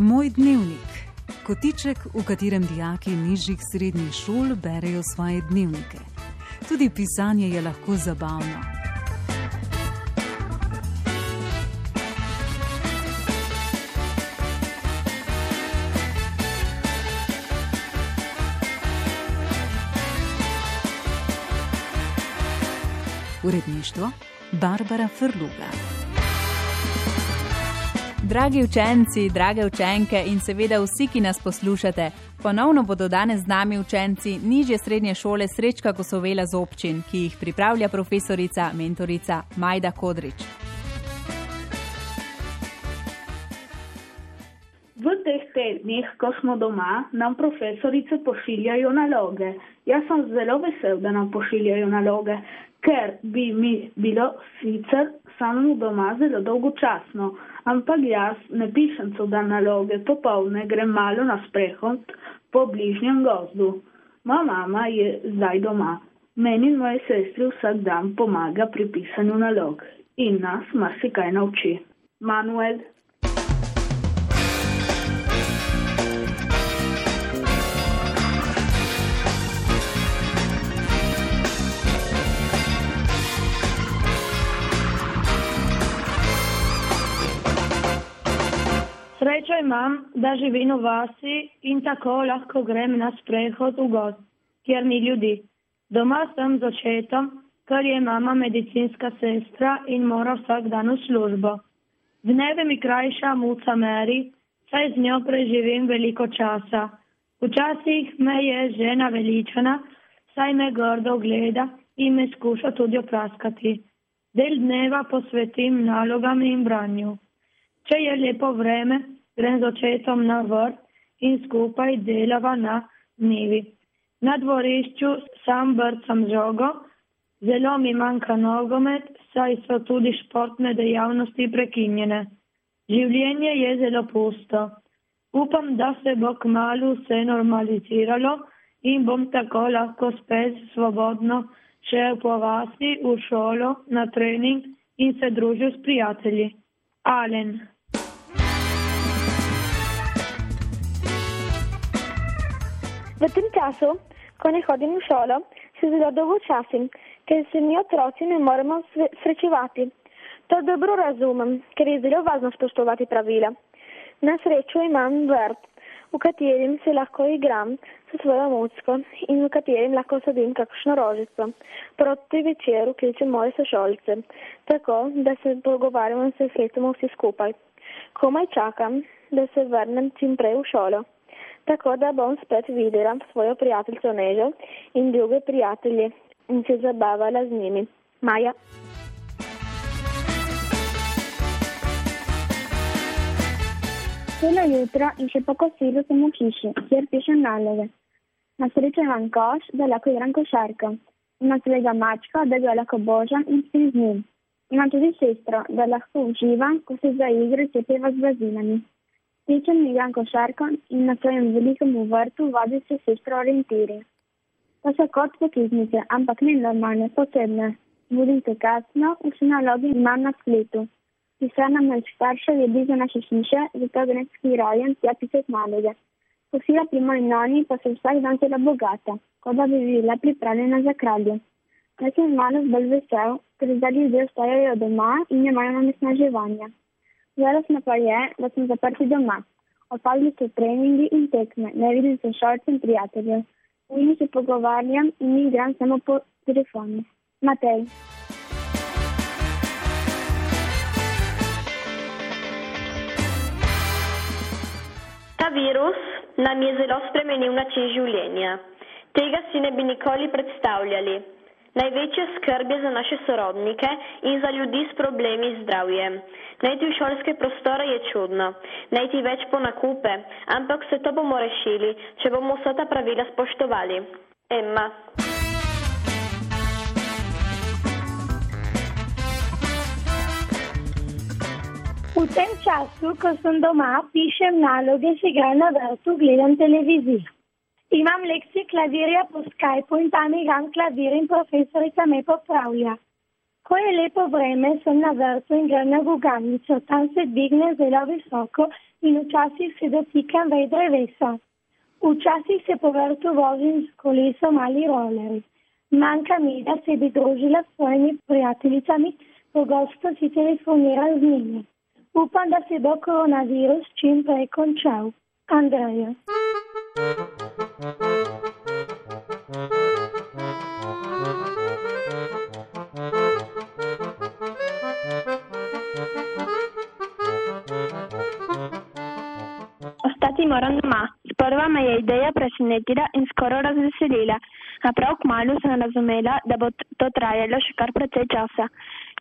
Moj dnevnik. Kotiček, v katerem dijaki nižjih srednjih šol berejo svoje dnevnike. Tudi pisanje je lahko zabavno. Uredništvo Barbara Frluga. Dragi učenci, drage učenke in seveda vsi, ki nas poslušate, ponovno bodo danes z nami učenci nižje srednje šole Srečka Kosovela z občin, ki jih pripravlja profesorica, mentorica Majda Kodrič. V teh tednih, ko smo doma, nam profesorice pošiljajo naloge. Jaz sem zelo vesel, da nam pošiljajo naloge, ker bi mi bilo sicer samo doma zelo dolgočasno. Ampak jaz ne pišem so dan naloge, popovdne grem malo na sprehod po bližnjem gozdu. Moja mama je zdaj doma. Meni in moje sestri vsak dan pomaga pri pisanju nalog in nas marsikaj nauči. Manuel. Srečo imam, da živim v vasi in tako lahko grem na sprehod v gost, kjer ni ljudi. Doma sem z očetom, ker je mama medicinska sestra in mora vsak dan v službo. Dneve mi krajša muca Meri, saj z njo preživim veliko časa. Včasih me je žena veličana, saj me grdo gleda in me skuša tudi opraskati. Del dneva posvetim nalogam in branju. Če je lepo vreme, grem z očetom na vrt in skupaj delava na nivi. Na dvorišču sam brcam žogo, zelo mi manjka nogomet, saj so tudi športne dejavnosti prekinjene. Življenje je zelo pusto. Upam, da se bo kmalo vse normaliziralo in bom tako lahko spet svobodno šel po vasi v šolo, na trening in se družil s prijatelji. Alen. V tem času, ko ne hodim v šolo, se zelo dolgo časim, ker se mi otroci ne moremo srečevati. To dobro razumem, ker je zelo važno spoštovati pravila. Na srečo imam vrt, v katerem se lahko igram s svojo mucko in v katerem lahko sadim kakšno rožico. Proti večeru kličem moje sošolce, tako da se pogovarjamo in se srečamo vsi skupaj. Komaj čakam, da se vrnem čim prej v šolo tako da bom spet videla svojo prijateljico Nežo in druge prijatelje in se zabavala z njimi. Maja. Celo jutro in še po kosilu sem v hiši, kjer pišem naloge. Na srečo imam koš, da lahko igram košarko. Imam svojega mačka, da ga lahko božam in spim z njim. Imam tudi sestro, da lahko uživam, ko se za igre cepeva z blazinami. Tečem igram košarko in na svojem velikem vrtu vodi se sestro orientiri. To so kot poklicnice, ampak ne normalne, posebne. Budim se kasno, vse naloge imam na spletu. Pisarna mojih staršev je blizu naše hiše, zato grem s kirojem tja pisati naloge. Posila pri moji noni pa se vsak dan zelo bogata, kot da bi bila pripravljena za kralje. Jaz sem malo bolj vesel, ker zdaj ljudje ostajajo doma in imajo onesnaževanja. Žalostno pa je, da smo zaprti doma. Opadli so treningi in tekme, ne vidim se šolcem prijateljev. V njih se pogovarjam in igram samo po telefonu. Matej. Ta virus nam je zelo spremenil način življenja. Tega si ne bi nikoli predstavljali. Največja skrb je za naše sorodnike in za ljudi s problemi z zdravjem. Najti v šolske prostore je čudno, najti več po nakupe, ampak vse to bomo rešili, če bomo vsa ta pravila spoštovali. Emma. V tem času, ko sem doma, pišem naloge, si ga na vrtu, gledam televizijo. Imam lekcije klavirja po Skypu in tam igram klavir in profesorica me popravlja. Ko je lepo vreme, sem na vrtu in grem na gugalnico. Tam se dvigne zelo visoko in včasih se dotikam vej drevesa. Včasih se po vrtu vozim s kolesom ali rolerji. Manjka mi, da se bi družila s svojimi prijateljicami, pogosto si telefoniram z njimi. Upam, da se bo koronavirus čim prej končal. Andreja. Ostati moram doma. Sprva me je ideja presenetila in skoraj razveselila, a prav kmalo sem razumela, da bo to trajalo še kar precej časa.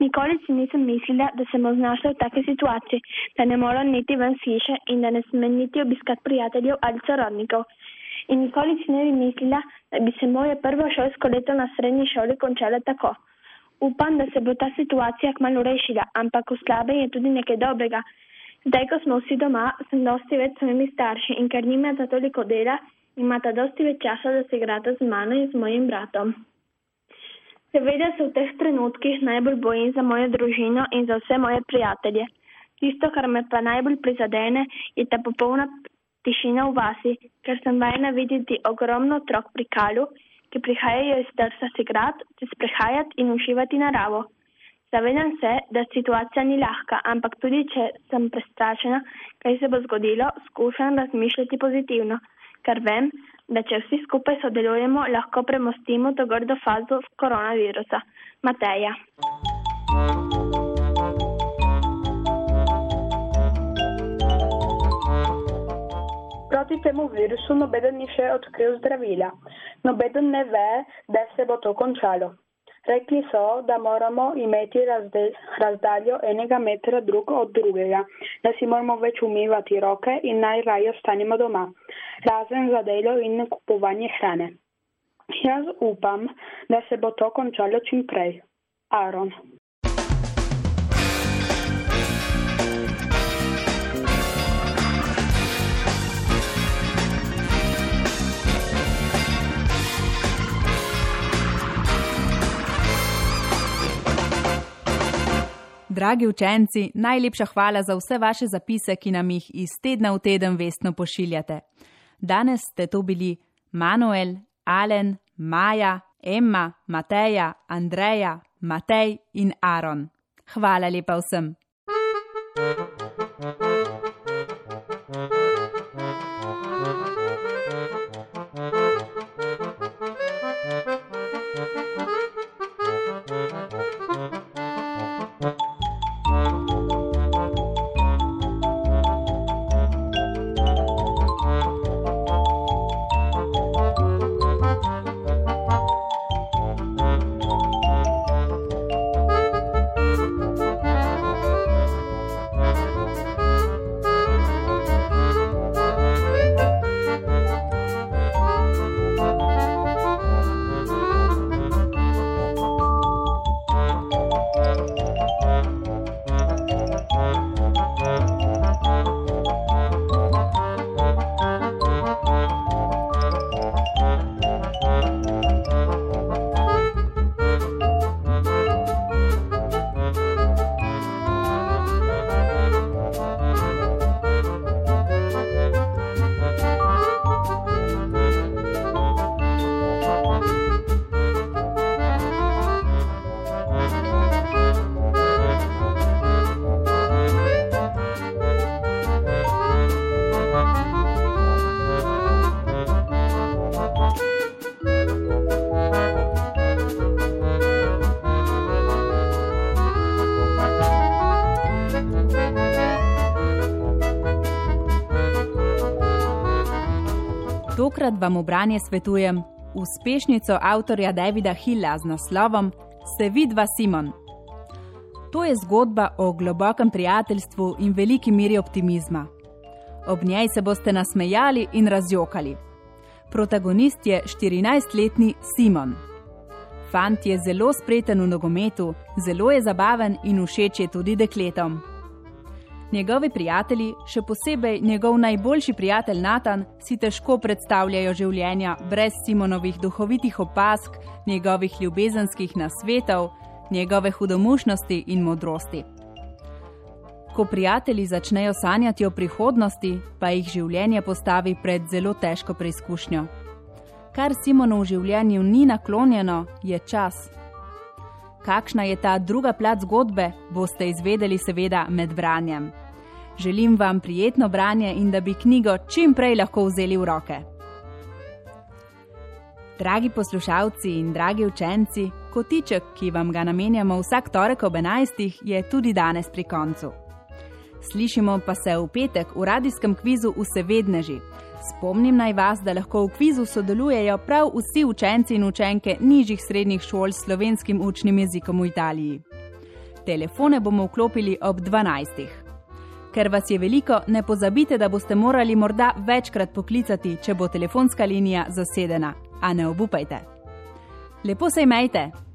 Nikoli si nisem mislila, da sem znašla v taki situaciji, da ne morem niti ven hiše in da ne smem niti obiskati prijateljev ali sorodnikov. In nikoli si ne bi mislila, da bi se moje prvo šolsko leto na srednji šoli končalo tako. Upam, da se bo ta situacija kmalo rešila, ampak v slabe je tudi nekaj dobrega. Zdaj, ko smo vsi doma, sem dosti več s svojimi starši in ker nimata toliko dela, imata dosti več časa, da se igrata z mano in z mojim bratom. Seveda se v teh trenutkih najbolj bojim za mojo družino in za vse moje prijatelje. Tisto, kar me pa najbolj prizadene, je ta popolna tišina v vasi, ker sem vajena videti ogromno otrok pri kalu, ki prihajajo iz trsa si grad, se sprehajati in uživati naravo. Zavedam se, da situacija ni lahka, ampak tudi, če sem prestrašena, kaj se bo zgodilo, skušam razmišljati pozitivno, ker vem, da če vsi skupaj sodelujemo, lahko premostimo to grdo fazo koronavirusa. Mateja. Proti temu virusu nobeden ni še odkril zdravila. Nobeden ne ve, da se bo to končalo. Rekli so, da moramo imeti razdel, razdaljo enega metra drug od drugega, da si moramo več umivati roke in najraje ostanemo doma, razen za delo in kupovanje hrane. Jaz upam, da se bo to končalo čim prej. Aaron. Dragi učenci, najlepša hvala za vse vaše zapise, ki nam jih iz tedna v teden vestno pošiljate. Danes ste to bili Manuel, Alen, Maja, Emma, Mateja, Andreja, Matej in Aaron. Hvala lepa vsem. Tokrat vam v branje svetujem uspešnico avtorja Davida Hilla z naslovom Se vidva Simon. To je zgodba o globokem prijateljstvu in veliki miri optimizma. Ob njej se boste nasmejali in razjokali. Protagonist je 14-letni Simon. Fant je zelo spreten v nogometu, zelo je zabaven in všeč je tudi dekletom. Njegovi prijatelji, še posebej njegov najboljši prijatelj Natan, si težko predstavljajo življenja brez Simonovih duhovitih opask, njegovih ljubezenskih nasvetov, njegove hudomušnosti in modrosti. Ko prijatelji začnejo sanjati o prihodnosti, pa jih življenje postavi pred zelo težko preizkušnjo. Kar Simonu v življenju ni naklonjeno, je čas. Kakšna je ta druga plat zgodbe, boste izvedeli seveda med branjem. Želim vam prijetno branje in da bi knjigo čim prej lahko vzeli v roke. Dragi poslušalci in dragi učenci, kotiček, ki vam ga namenjamo vsak torek ob 11. je tudi danes pri koncu. Slišimo pa se v petek v radijskem kvizu Vsevedneži. Spomnim naj vas, da lahko v kvizu sodelujejo prav vsi učenci in učenke nižjih srednjih šol s slovenskim učnim jezikom v Italiji. Telefone bomo vklopili ob 12. Ker vas je veliko, ne pozabite, da boste morali morda večkrat poklicati, če bo telefonska linija zasedena a ne obupajte. Lepo se imejte!